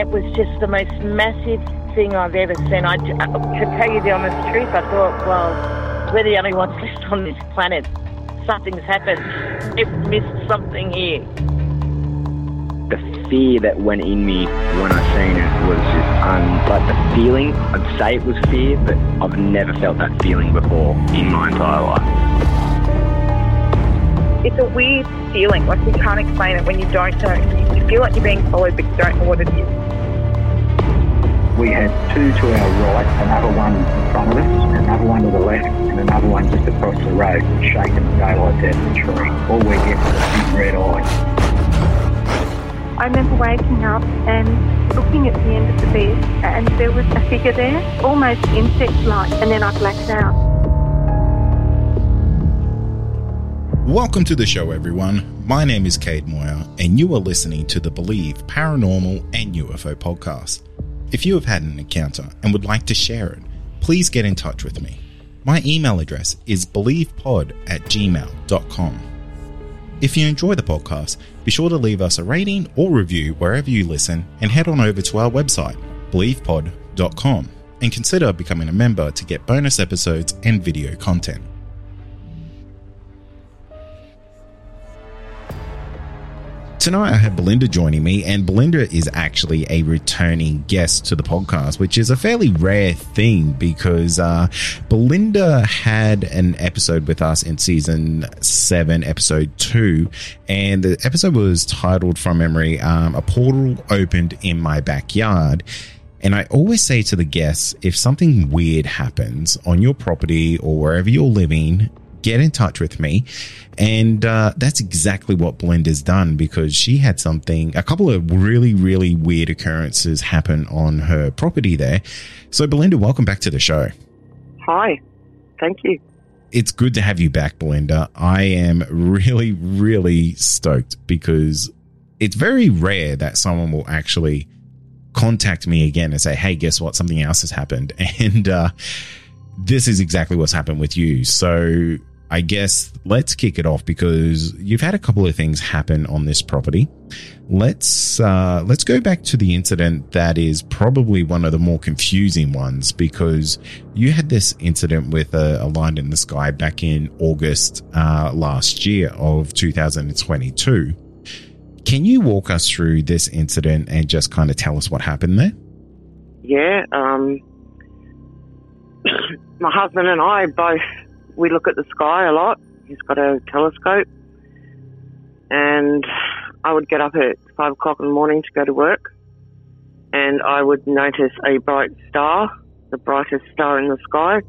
It was just the most massive thing I've ever seen. I, to tell you the honest truth, I thought, well, we're the only ones left on this planet. Something's happened. They've missed something here. The fear that went in me when I seen it was just un, like the feeling. I'd say it was fear, but I've never felt that feeling before in my entire life. It's a weird feeling, like you can't explain it when you don't know. You feel like you're being followed, but you don't know what it is. We had two to our right, another one in front of us, another one to the left, and another one just across the road, shaking the daylights out of the tree. All we get was a big red eye. I remember waking up and looking at the end of the bed, and there was a figure there, almost insect-like, and then I blacked out. Welcome to the show, everyone. My name is Cade Moyer, and you are listening to the Believe Paranormal and UFO podcast. If you have had an encounter and would like to share it, please get in touch with me. My email address is believepod at gmail.com. If you enjoy the podcast, be sure to leave us a rating or review wherever you listen and head on over to our website, believepod.com, and consider becoming a member to get bonus episodes and video content. Tonight I have Belinda joining me, and Belinda is actually a returning guest to the podcast, which is a fairly rare thing because uh, Belinda had an episode with us in season seven, episode two, and the episode was titled from memory um, A Portal Opened in My Backyard. And I always say to the guests if something weird happens on your property or wherever you're living, get in touch with me. And uh, that's exactly what Belinda's done because she had something, a couple of really, really weird occurrences happen on her property there. So, Belinda, welcome back to the show. Hi. Thank you. It's good to have you back, Belinda. I am really, really stoked because it's very rare that someone will actually contact me again and say, hey, guess what? Something else has happened. And, uh, this is exactly what's happened with you. So I guess let's kick it off because you've had a couple of things happen on this property. Let's uh, let's go back to the incident that is probably one of the more confusing ones because you had this incident with a, a line in the sky back in August uh, last year of 2022. Can you walk us through this incident and just kind of tell us what happened there? Yeah, um, my husband and I both we look at the sky a lot. He's got a telescope, and I would get up at five o'clock in the morning to go to work, and I would notice a bright star, the brightest star in the sky.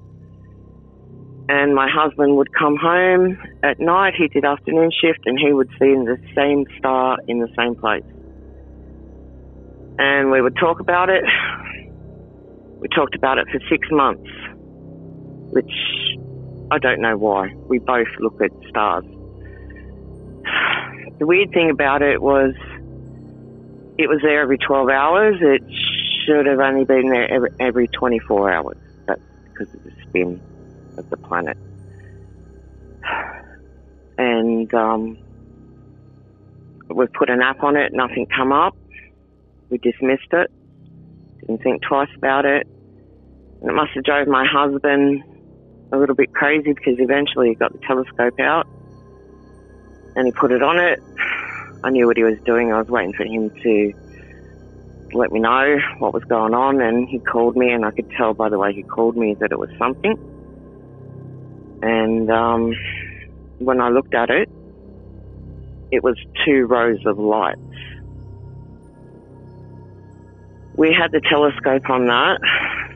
And my husband would come home at night. He did afternoon shift, and he would see the same star in the same place. And we would talk about it. We talked about it for six months, which I don't know why. We both look at stars. The weird thing about it was it was there every 12 hours. It should have only been there every, every 24 hours. That's because of the spin of the planet. And um, we put an app on it, nothing come up. We dismissed it. Didn't think twice about it. And it must have drove my husband a little bit crazy because eventually he got the telescope out and he put it on it. I knew what he was doing. I was waiting for him to let me know what was going on, and he called me, and I could tell by the way he called me that it was something. And um, when I looked at it, it was two rows of lights. We had the telescope on that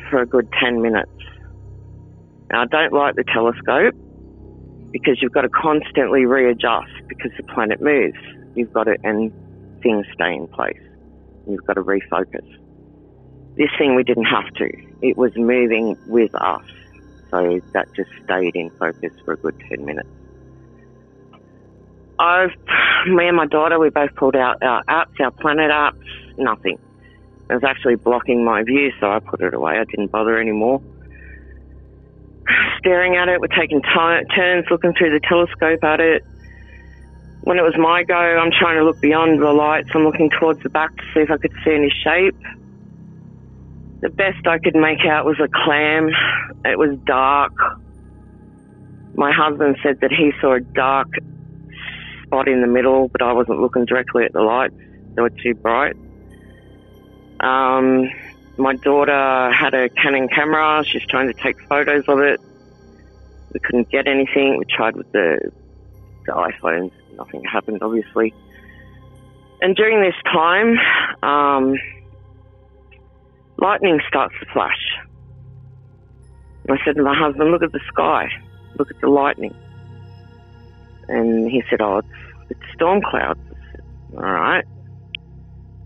for a good 10 minutes. Now, I don't like the telescope because you've got to constantly readjust because the planet moves. You've got to, and things stay in place. You've got to refocus. This thing we didn't have to. It was moving with us. So that just stayed in focus for a good 10 minutes. I've, me and my daughter, we both pulled out our apps, our planet apps, nothing. It was actually blocking my view, so I put it away. I didn't bother anymore. Staring at it, we're taking t- turns looking through the telescope at it. When it was my go, I'm trying to look beyond the lights. I'm looking towards the back to see if I could see any shape. The best I could make out was a clam. It was dark. My husband said that he saw a dark spot in the middle, but I wasn't looking directly at the lights. They were too bright. Um, my daughter had a Canon camera. She's trying to take photos of it. We couldn't get anything. We tried with the, the iPhones. Nothing happened, obviously. And during this time, um, lightning starts to flash. And I said to my husband, look at the sky. Look at the lightning. And he said, oh, it's, it's storm clouds. Said, All right.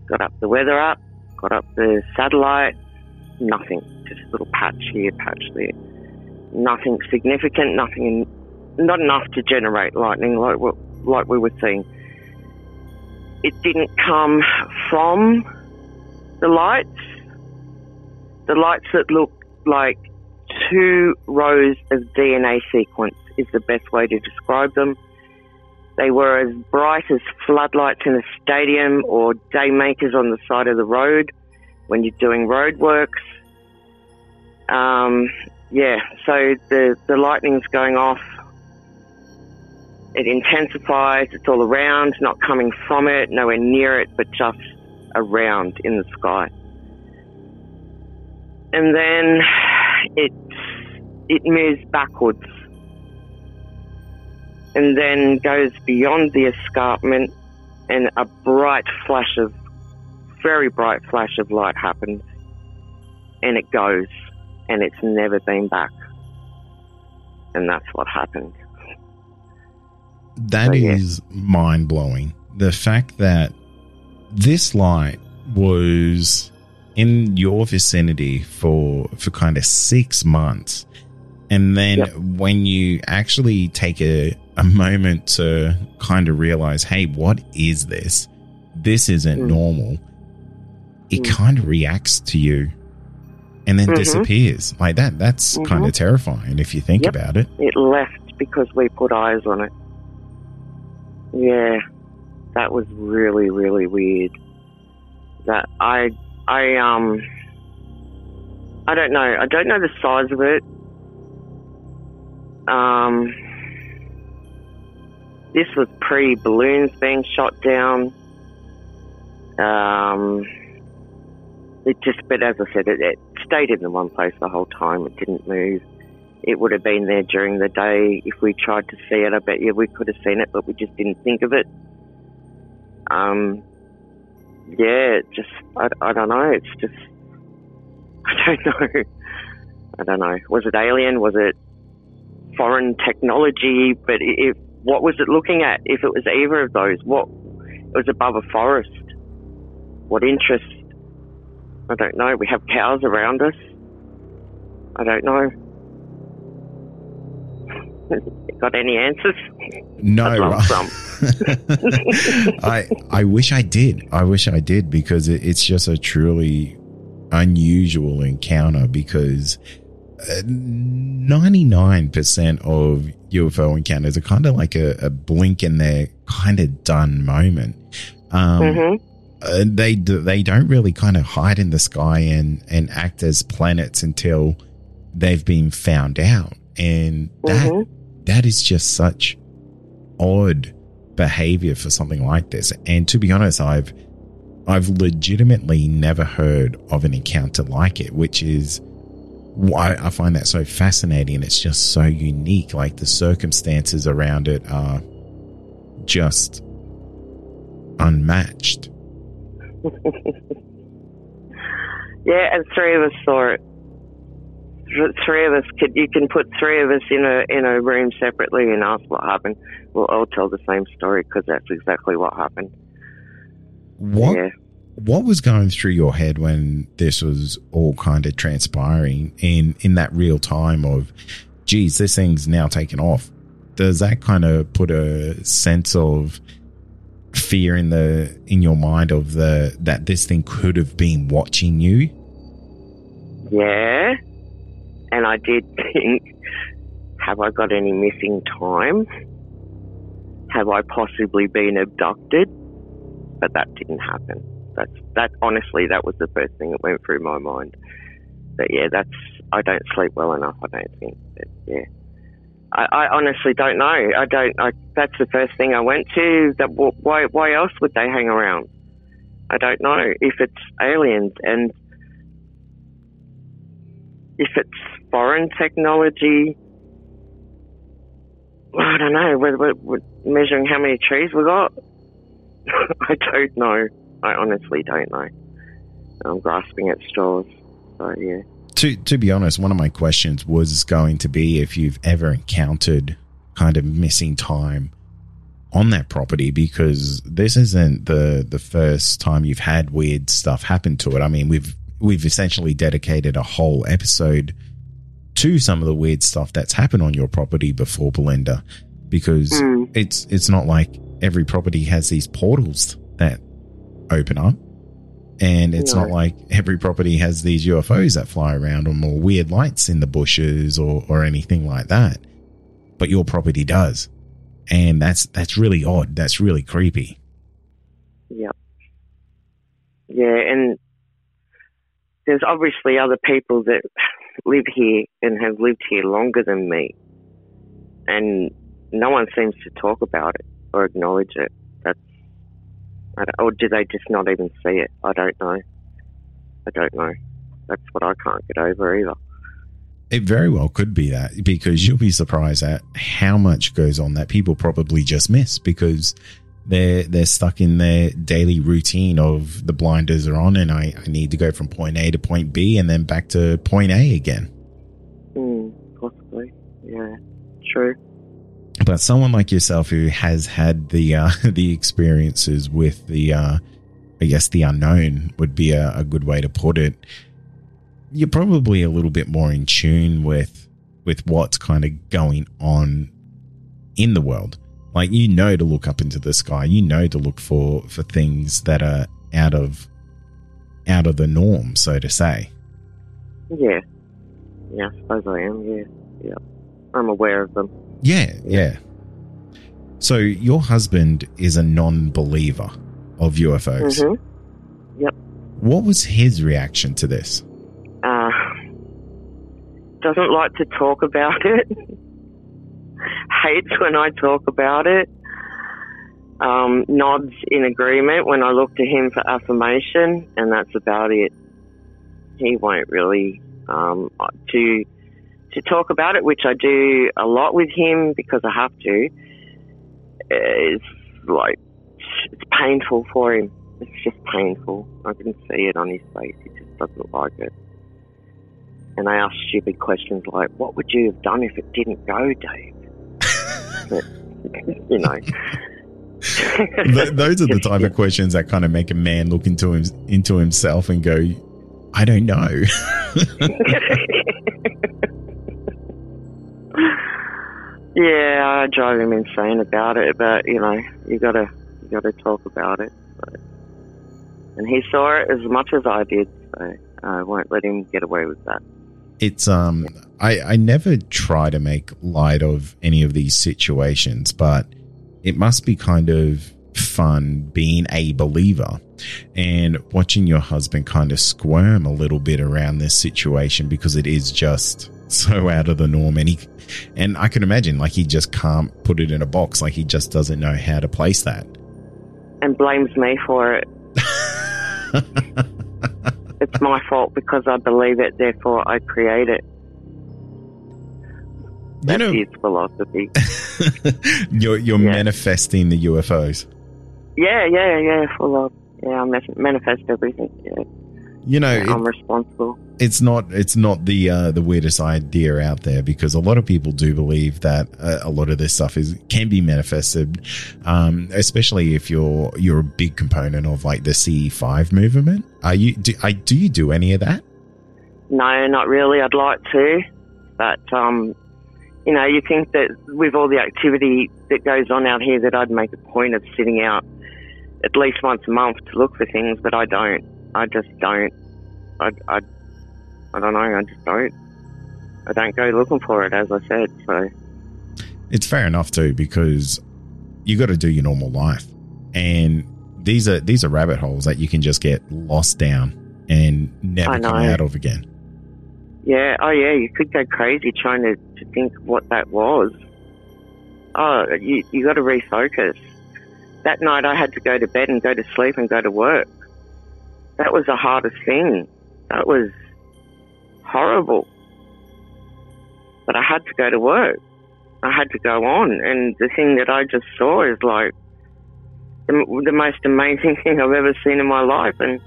Got up the weather up got up the satellite, nothing. Just a little patch here, patch there. Nothing significant, nothing, in, not enough to generate lightning like, like we were seeing. It didn't come from the lights. The lights that look like two rows of DNA sequence is the best way to describe them. They were as bright as floodlights in a stadium or daymakers on the side of the road when you're doing roadworks. Um, yeah, so the, the lightning's going off. It intensifies, it's all around, not coming from it, nowhere near it, but just around in the sky. And then it, it moves backwards and then goes beyond the escarpment, and a bright flash of, very bright flash of light happens, and it goes, and it's never been back. And that's what happened. That so, is yeah. mind blowing. The fact that this light was in your vicinity for for kind of six months and then yep. when you actually take a, a moment to kind of realize, hey, what is this? This isn't mm. normal. It mm. kind of reacts to you and then mm-hmm. disappears. Like that, that's mm-hmm. kind of terrifying if you think yep. about it. It left because we put eyes on it. Yeah, that was really, really weird. That I, I, um, I don't know. I don't know the size of it. Um, this was pre balloons being shot down. Um, it just, but as I said, it, it stayed in the one place the whole time. It didn't move. It would have been there during the day if we tried to see it. I bet you we could have seen it, but we just didn't think of it. Um, yeah, just I, I don't know. It's just I don't know. I don't know. Was it alien? Was it foreign technology, but if, what was it looking at? If it was either of those, what it was above a forest? What interest? I don't know. We have cows around us. I don't know. Got any answers? No. I I wish I did. I wish I did because it, it's just a truly unusual encounter because 99% of UFO encounters are kind of like a, a blink and they're kind of done moment. Um, mm-hmm. Uh, they they don't really kind of hide in the sky and, and act as planets until they've been found out. And that mm-hmm. that is just such odd behavior for something like this. And to be honest, I've I've legitimately never heard of an encounter like it, which is why I find that so fascinating. It's just so unique. Like the circumstances around it are just unmatched. yeah, and three of us saw it. three of us could you can put three of us in a in a room separately and ask what happened. We'll all tell the same story because that's exactly what happened. What Yeah. what was going through your head when this was all kind of transpiring in in that real time of geez this thing's now taken off does that kind of put a sense of fear in the in your mind of the that this thing could have been watching you Yeah. And I did think, have I got any missing time? Have I possibly been abducted? But that didn't happen. That's that honestly that was the first thing that went through my mind. But yeah, that's I don't sleep well enough, I don't think. But yeah. I, I honestly don't know. I don't. I, that's the first thing I went to. That why? Why else would they hang around? I don't know if it's aliens and if it's foreign technology. I don't know. We're, we're, we're measuring how many trees we got. I don't know. I honestly don't know. I'm grasping at straws. So yeah. To to be honest one of my questions was going to be if you've ever encountered kind of missing time on that property because this isn't the the first time you've had weird stuff happen to it. I mean, we've we've essentially dedicated a whole episode to some of the weird stuff that's happened on your property before Belinda because Mm. it's it's not like every property has these portals that open up and it's No. not like every property has these UFOs that fly around or more weird lights in the bushes or or anything like that but your property does and that's that's really odd that's really creepy Yep. Yeah, and there's obviously other people that live here and have lived here longer than me, and no one seems to talk about it or acknowledge it. That's, I don't, or do they just not even see it? I don't know. I don't know. That's what I can't get over either. It very well could be that because you'll be surprised at how much goes on that people probably just miss because they're they're stuck in their daily routine of the blinders are on and I, I need to go from point A to point B and then back to point A again. Mm, possibly. Yeah. True. But someone like yourself who has had the uh, the experiences with the uh, I guess the unknown would be a, a good way to put it. You're probably a little bit more in tune with with what's kind of going on in the world. Like you know to look up into the sky, you know to look for for things that are out of out of the norm, so to say. Yeah. Yeah, I suppose I am. Yeah. Yeah. I'm aware of them. Yeah, yeah. So your husband is a non-believer of UFOs. hmm What was his reaction to this? uh, doesn't like to talk about it. Hates when I talk about it. Um, nods in agreement when I look to him for affirmation, and that's about it. He won't really um, to to talk about it, which I do a lot with him because I have to. Is like it's painful for him. It's just painful. I can see it on his face. He just doesn't like it. And I ask stupid questions like, "What would you have done if it didn't go, Dave?" But, you know. Those are the type of questions that kind of make a man look into him into himself and go, "I don't know." yeah, I drive him insane about it, but you know, you gotta you gotta talk about it. And he saw it as much as I did, so I won't let him get away with that. it's um, I I never try to make light of any of these situations, but it must be kind of fun being a believer and watching your husband kind of squirm a little bit around this situation because it is just so out of the norm and he and I can imagine like he just can't put it in a box like he just doesn't know how to place that And blames me for it. It's my fault because I believe it, therefore I create it. you know his philosophy. you're you're Yeah. manifesting the UFOs yeah, yeah, yeah, full of. Yeah, I manifest everything. Yeah, you know it- I'm responsible. It's not it's not the uh, the weirdest idea out there because a lot of people do believe that uh, a lot of this stuff is can be manifested, um, especially if you're you're a big component of like the CE five movement. Are you do I do you do any of that? No, not really. I'd like to, but um, you know, you think that with all the activity that goes on out here, that I'd make a point of sitting out at least once a month to look for things, but I don't. I just don't. I, I, I don't know. I just don't. I don't go looking for it, as I said. So It's fair enough too because you got to do your normal life, and these are these are rabbit holes that you can just get lost down and never come out of again. yeah, oh yeah, you could go crazy trying to, to think what that was. Oh, you you got to refocus. That night, I had to go to bed and go to sleep and go to work. That was the hardest thing. That was horrible. But I had to go to work. I had to go on, and the thing that I just saw is like the, the most amazing thing I've ever seen in my life, and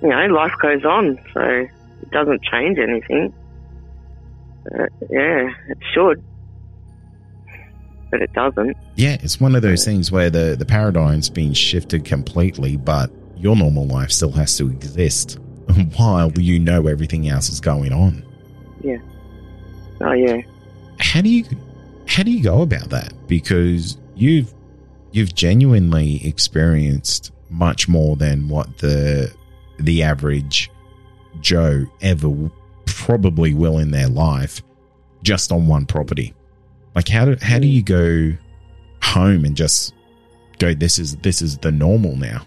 you know, life goes on, so it doesn't change anything. Uh, yeah, it should, but it doesn't. Yeah, it's one of those things where the the paradigm's been shifted completely, but your normal life still has to exist while you know everything else is going on. Yeah. Oh yeah. How do you how do you go about that? Because you've you've genuinely experienced much more than what the the average Joe ever probably will in their life just on one property. Like how do how do mm. you go home and just go this is this is the normal now?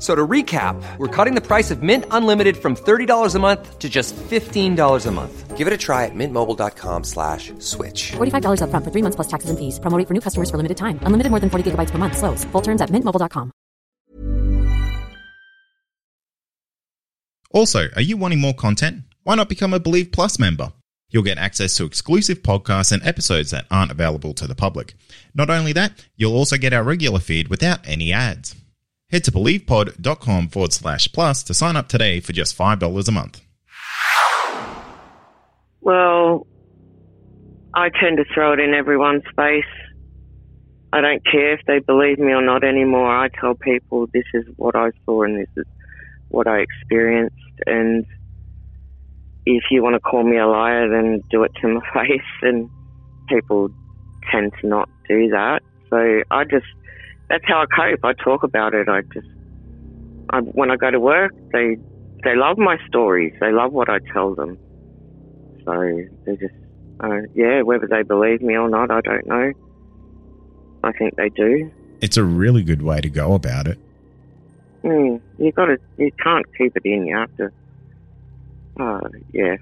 F- So to recap, we're cutting the price of Mint Unlimited from $30 a month to just $15 a month. Give it a try at mintmobile.com slash switch. $45 upfront for three months plus taxes and fees. Promo rate for new customers for limited time. Unlimited more than 40 gigabytes per month. Slows. Full terms at mintmobile.com. Also, are you wanting more content? Why not become a Believe Plus member? You'll get access to exclusive podcasts and episodes that aren't available to the public. Not only that, you'll also get our regular feed without any ads. Head to believepod.com forward slash plus to sign up today for just $5 a month. Well, I tend to throw it in everyone's face. I don't care if they believe me or not anymore. I tell people this is what I saw and this is what I experienced. And if you want to call me a liar, then do it to my face. And people tend to not do that. So I just, that's how I cope. I talk about it. I just, I, when I go to work, they, they love my stories. They love what I tell them. So they just, uh, yeah, whether they believe me or not, I don't know. I think they do. It's a really good way to go about it. Mm, you got to, you can't keep it in. You have to, uh, yeah.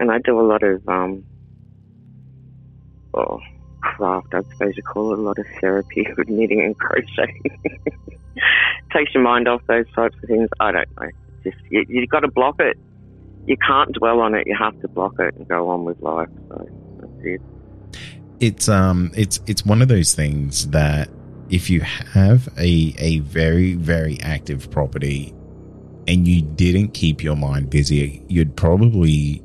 And I do a lot of, um, oh, craft, I suppose you call it, a lot of therapy with knitting and crocheting. Takes your mind off those types of things. I don't know. Just, you, you got to block it. You can't dwell on it. You have to block it and go on with life. So that's it. It's um it's it's one of those things that if you have a a very very active property and you didn't keep your mind busy, you'd probably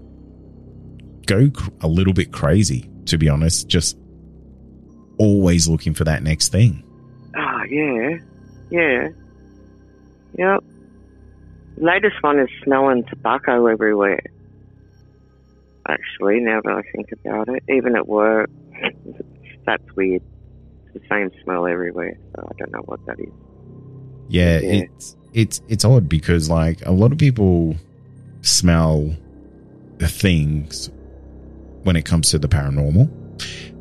go a little bit crazy, to be honest, just always looking for that next thing. Ah, yeah, yeah, yep. Latest one is smelling tobacco everywhere. Actually, now that I think about it, even at work, that's weird. It's the same smell everywhere, so I don't know what that is. Yeah, Yeah. it's it's it's odd because like a lot of people smell the things when it comes to the paranormal.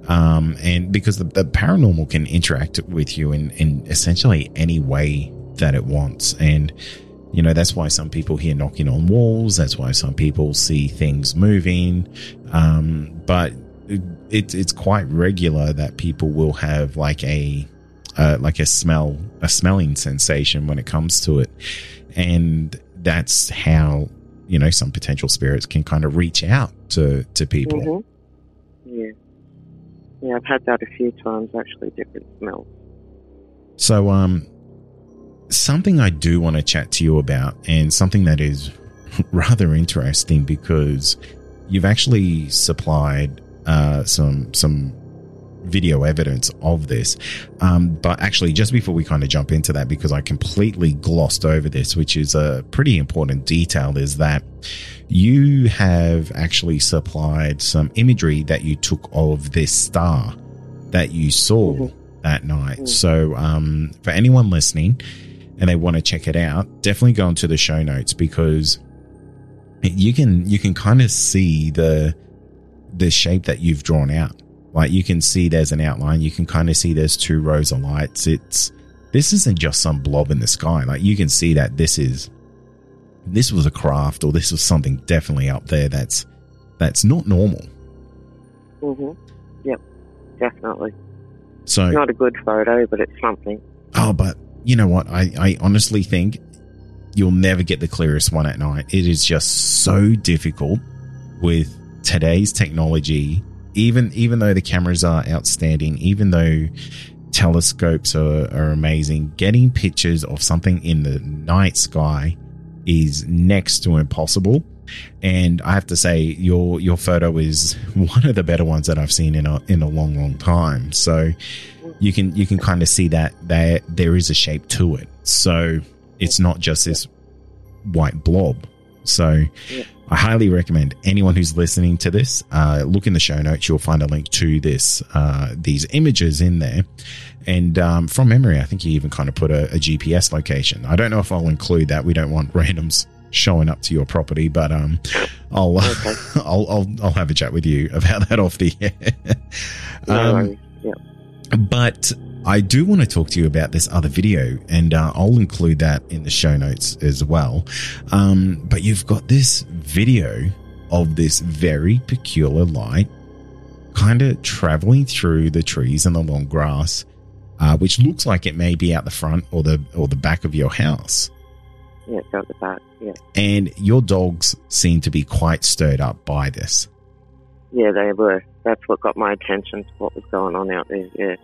Um, and because the, the paranormal can interact with you in, in essentially any way that it wants. And, you know, that's why some people hear knocking on walls. That's why some people see things moving. Um, but it, it's quite regular that people will have like a uh, like a smell a smelling sensation when it comes to it, and that's how you know some potential spirits can kind of reach out to to people. hmm Yeah. Yeah, I've had that a few times actually, different smells. So, um, something I do want to chat to you about, and something that is rather interesting because you've actually supplied uh, some some video evidence of this. Um, but actually, just before we kind of jump into that, because I completely glossed over this, which is a pretty important detail, is that you have actually supplied some imagery that you took of this star that you saw that night. So, um, for anyone listening and they want to check it out, definitely go into the show notes because you can you can kind of see the the shape that you've drawn out. Like you can see there's an outline. You can kind of see there's two rows of lights. It's this isn't just some blob in the sky. Like you can see that this is this was a craft or this was something definitely up there that's that's not normal. hmm Yep, definitely. So Not a good photo, but it's something. Oh, but you know what? I, I honestly think you'll never get the clearest one at night. It is just so difficult with today's technology. Even even though the cameras are outstanding, even though telescopes are, are amazing, getting pictures of something in the night sky is next to impossible. And I have to say, your your photo is one of the better ones that I've seen in a in a long, long time. So you can you can kind of see that there there is a shape to it. So it's not just this white blob. So I highly recommend anyone who's listening to this uh, look in the show notes. You'll find a link to this uh, these images in there. And um, from memory, I think you even kind of put a, a GPS location. I don't know if I'll include that. We don't want randoms showing up to your property, but um, I'll, I'll I'll I'll have a chat with you about that off the air. No Um, worries. Yep. but I do want to talk to you about this other video, and uh, I'll include that in the show notes as well. Um, but you've got this video of this very peculiar light kind of traveling through the trees and the long grass, uh, which looks like it may be out the front or the or the back of your house. Yeah, it's out the back. Yeah. And your dogs seem to be quite stirred up by this. Yeah, they were. That's what got my attention to what was going on out there. Yeah.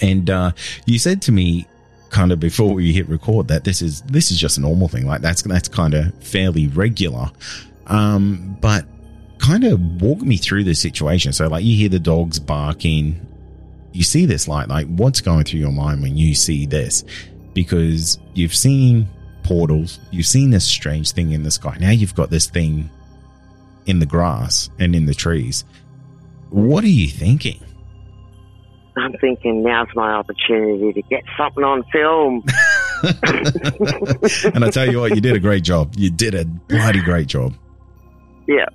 And uh, you said to me, kind of before we hit record, that this is this is just a normal thing. Like that's that's kind of fairly regular. Um, but kind of walk me through the situation. So, like, you hear the dogs barking, you see this light. Like, what's going through your mind when you see this? Because you've seen portals, you've seen this strange thing in the sky. Now you've got this thing in the grass and in the trees. What are you thinking? I'm thinking now's my opportunity to get something on film. and I tell you what, you did a great job. You did a bloody great job. Yeah.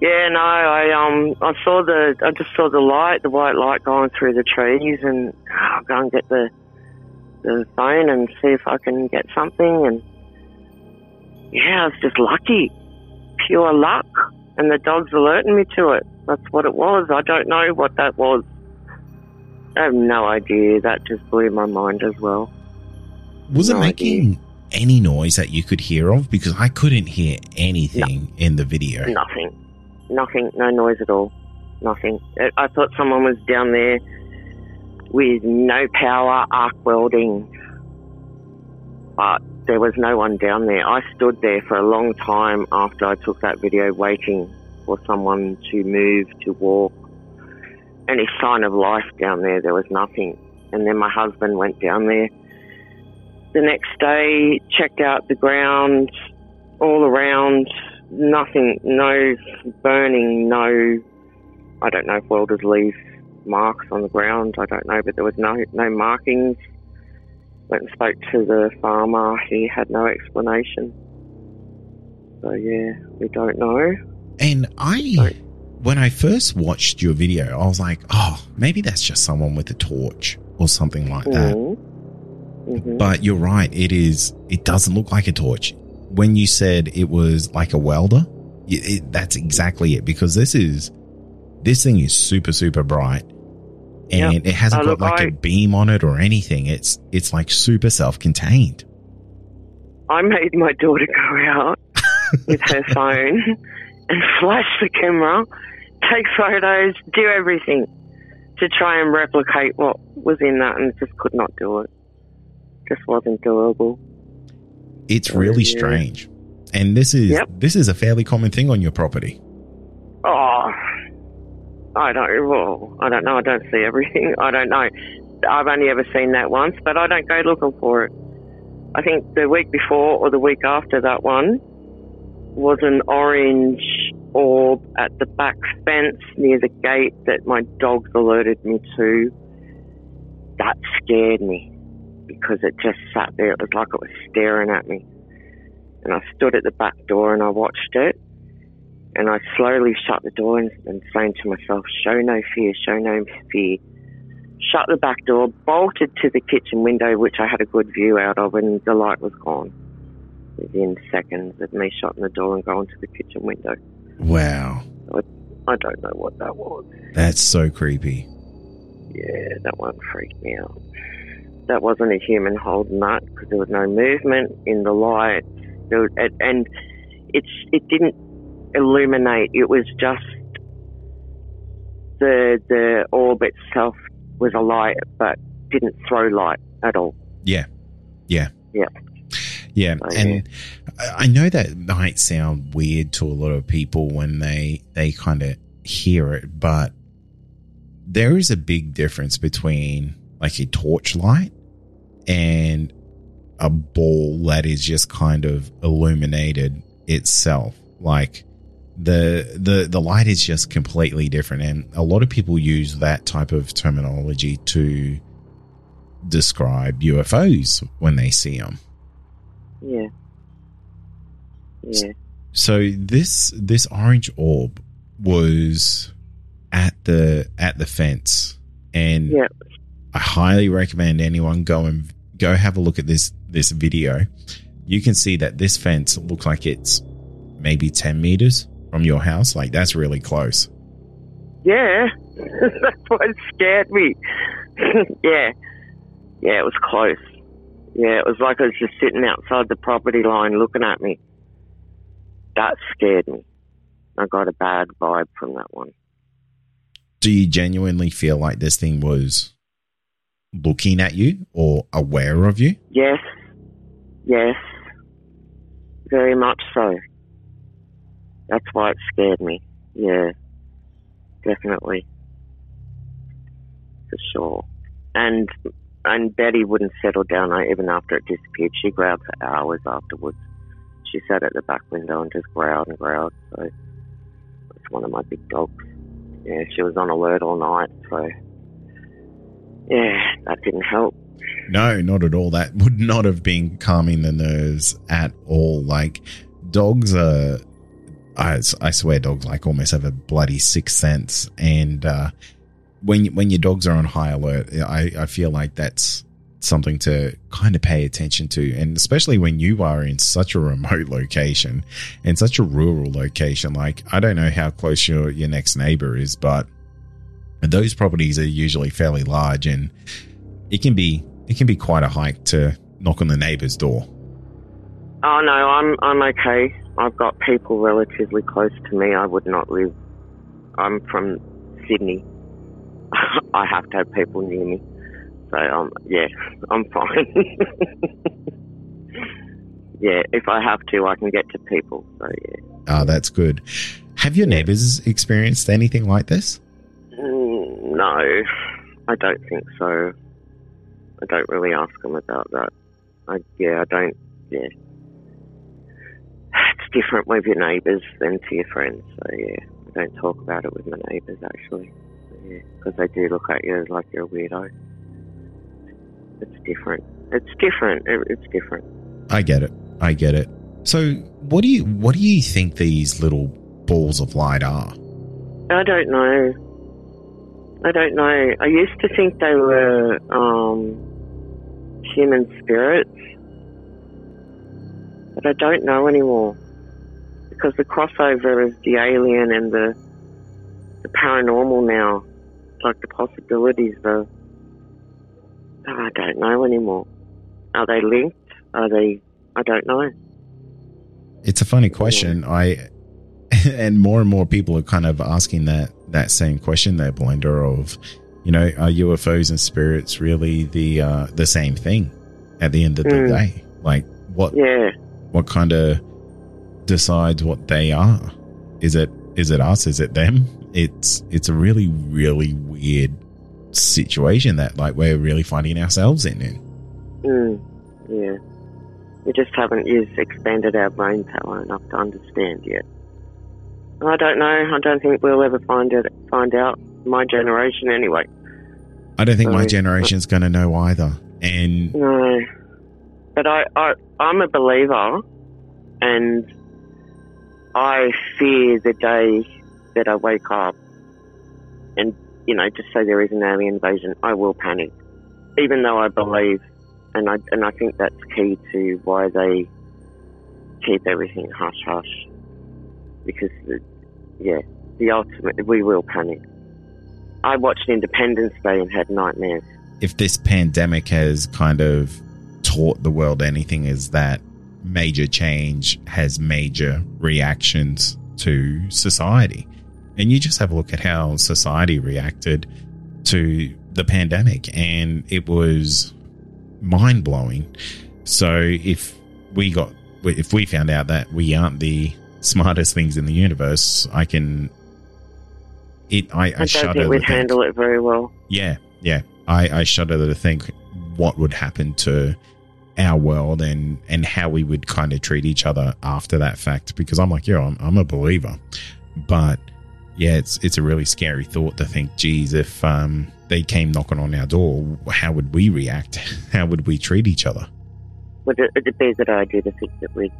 Yeah, no, I um I saw the I just saw the light, the white light going through the trees and oh, I'll go and get the the phone and see if I can get something and yeah, I was just lucky. Pure luck. And the dog's alerting me to it. That's what it was. I don't know what that was. I have no idea. That just blew my mind as well. Was it No making any noise that you could hear of? Because I couldn't hear anything in the video. Nothing. Nothing. No noise at all. Nothing. I- I thought someone was down there with no power, arc welding. But there was no one down there. I stood there for a long time after I took that video waiting for someone to move, to walk. Any sign of life down there, there was nothing. And then my husband went down there the next day, checked out the ground all around, nothing, no burning, no, I don't know if welders leave marks on the ground, I don't know, but there was no, no markings. Went and spoke to the farmer, he had no explanation. So yeah, we don't know. And I, when I first watched your video, I was like, oh, maybe that's just someone with a torch or something like that. Mhm. But you're right. It is. It doesn't look like a torch. When you said it was like a welder, it, it, that's exactly it. Because this is This thing is super, super bright. And Yep. it hasn't Uh, got like a I- beam on it or anything. It's it's like super self contained. I made my daughter go out with her phone and flash the camera, take photos, do everything to try and replicate what was in that and just could not do it. Just wasn't doable. It's really yeah. strange. And this is Yep. this is a fairly common thing on your property. Oh, I don't. Well, I don't know. I don't see everything. I don't know. I've only ever seen that once, but I don't go looking for it. I think the week before or the week after that one was an orange orb at the back fence near the gate that my dogs alerted me to. That scared me because it just sat there. It was like it was staring at me. And I stood at the back door and I watched it. And I slowly shut the door and, and saying to myself, show no fear, show no fear. Shut the back door, bolted to the kitchen window, which I had a good view out of, and the light was gone within seconds of me shutting the door and going to the kitchen window. Wow. I don't know what that was. That's so creepy. Yeah, that one freaked me out. That wasn't a human holding that because there was no movement in the light, there was, and- and it's it didn't illuminate. It was just the the orb itself was a light, but didn't throw light at all. Yeah. Yeah. Yeah. Yeah. So, and I I know that might sound weird to a lot of people when they they kind of hear it, but there is a big difference between like a torchlight and a ball that is just kind of illuminated itself. Like the the the light is just completely different and a lot of people use that type of terminology to describe UFOs when they see them. Yeah. Yeah. So this this orange orb was at the at the fence and Yeah. I highly recommend anyone go and go have a look at this this video. You can see that this fence looks like it's maybe 10 meters from your house. Like that's really close. Yeah. That's what scared me. yeah. Yeah, it was close. Yeah, it was like I was just sitting outside the property line looking at me. That scared me. I got a bad vibe from that one. Do you genuinely feel like this thing was looking at you or aware of you? Yes. Yes. Very much so. That's why it scared me. Yeah. Definitely. For sure. And and Betty wouldn't settle down even after it disappeared. She growled for hours afterwards. She sat at the back window and just growled and growled. So it's one of my big dogs. Yeah, she was on alert all night. So yeah, that didn't help. No, not at all. That would not have been calming the nerves at all. Like dogs are, I, I swear, dogs like almost have a bloody sixth sense. And uh, when when your dogs are on high alert, I, I feel like that's something to kind of pay attention to, and especially when you are in such a remote location and such a rural location. Like I don't know how close your your next neighbor is, but those properties are usually fairly large and it can be it can be quite a hike to knock on the neighbor's door. Oh no, I'm I'm okay. I've got people relatively close to me. I would not live. I'm from Sydney. I have to have people near me. So um, yeah, I'm fine. yeah, if I have to, I can get to people. So yeah. Ah, that's good. Have your neighbors experienced anything like this? Mm, no, I don't think so. I don't really ask them about that. I yeah, I don't. Yeah, it's different with your neighbours than to your friends. So yeah, I don't talk about it with my neighbours actually. Yeah, because they do look at you as like you're a weirdo. It's different. It's different. It, it's different. I get it. I get it. So, what do you what do you think these little balls of light are? I don't know. I don't know. I used to think they were um, human spirits, but I don't know anymore because the crossover of the alien and the the paranormal now. Like the possibilities are. I don't know anymore. Are they linked? Are they? I don't know. It's a funny question. I and more and more people are kind of asking that that same question there, Belinda, of you know, are UFOs and spirits really the uh, the same thing at the end of the Mm. day? Like what Yeah. what kind of decides what they are? Is it is it us? Is it them? It's it's a really really weird situation that like we're really finding ourselves in. Mm, yeah. We just haven't used expanded our brain power enough to understand yet. I don't know. I don't think we'll ever find it. Find out. My generation, anyway. I don't think my generation's going to know either. And No. But I, I, I'm a believer, and I fear the day that I wake up and, you know, just say there is an alien invasion. I will panic, even though I believe, and I and I think that's key to why they keep everything hush hush, because, yeah, the ultimate we will panic. I watched Independence Day and had nightmares. if this pandemic has kind of taught the world anything, is that major change has major reactions to society. And you just have a look at how society reacted to the pandemic, and it was mind blowing. So if we got, if we found out that we aren't the smartest things in the universe, I can. It, I, I, I shudder think we'd think- handle it very well. yeah, yeah. I, I shudder to think what would happen to our world and and how we would kind of treat each other after that fact. Because I'm like, yeah, I'm, I'm a believer, but yeah, it's it's a really scary thought to think, geez, if um they came knocking on our door, how would we react? How would we treat each other? Would it, it'd be a good idea to think that we'd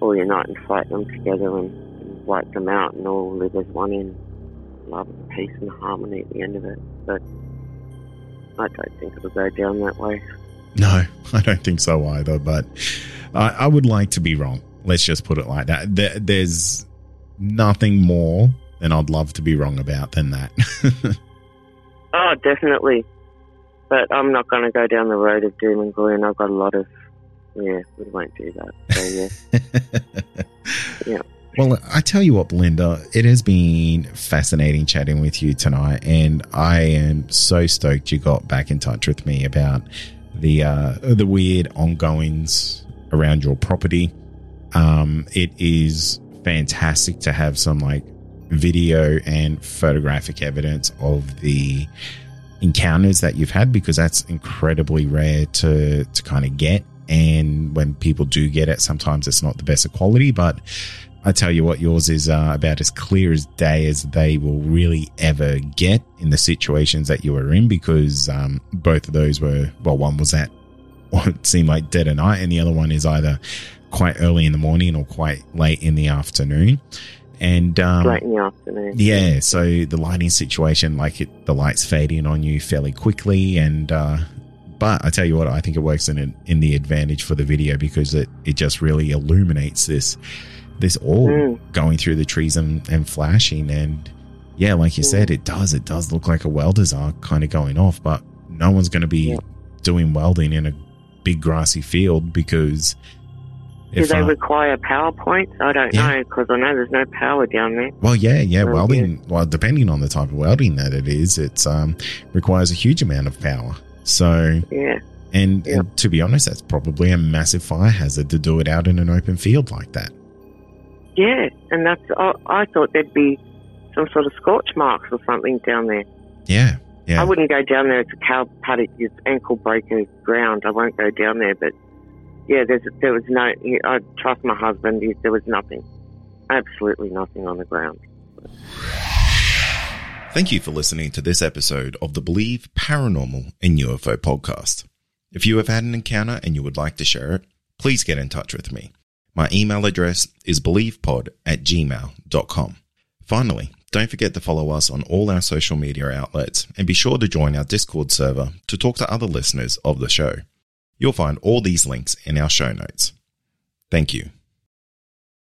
all unite and fight them together and, and wipe them out and all live as one in love and peace and harmony at the end of it. But I don't think it'll go down that way. No, I don't think so either. But I, I would like to be wrong. Let's just put it like that. There, there's nothing more than I'd love to be wrong about than that. Oh, definitely. But I'm not going to go down the road of doom and gloom. I've got a lot of, yeah, we won't do that. So, yeah. yeah. Well, I tell you what, Belinda, it has been fascinating chatting with you tonight, and I am so stoked you got back in touch with me about the uh, the weird ongoings around your property. Um, it is fantastic to have some like video and photographic evidence of the encounters that you've had because that's incredibly rare to to kind of get. And when people do get it sometimes it's not the best of quality but I tell you what, yours is uh, about as clear as day as they will really ever get in the situations that you were in because um, both of those were, well, one was at what seemed like dead of night, and the other one is either quite early in the morning or quite late in the afternoon. And um, Late in the afternoon. yeah, so the lighting situation, like it, the lights fade in on you fairly quickly, and uh, but I tell you what, I think it works in in the advantage for the video because it it just really illuminates this this orb Mm. going through the trees and, and flashing, and yeah, like you Mm. said, it does it does look like a welder's arc kind of going off, but no one's going to be Yeah. doing welding in a big grassy field because Do they uh, require power points? I don't Yeah. know because I know there's no power down there. Well, yeah, yeah, Oh, welding. Well, depending on the type of welding that it is, it's um requires a huge amount of power. So, Yeah. and, Yeah. and to be honest, that's probably a massive fire hazard to do it out in an open field like that. Yeah, and that's. I, I thought there'd be some sort of scorch marks or something down there. Yeah, yeah. I wouldn't go down there. It's a cow paddock. It's ankle breaker ground. I won't go down there. But yeah, there was no. I trust my husband. There was nothing, absolutely nothing on the ground. Thank you for listening to this episode of the Believe Paranormal and UFO podcast. If you have had an encounter and you would like to share it, please get in touch with me. My email address is believepod at gmail.com. Finally, don't forget to follow us on all our social media outlets and be sure to join our Discord server to talk to other listeners of the show. You'll find all these links in our show notes. Thank you.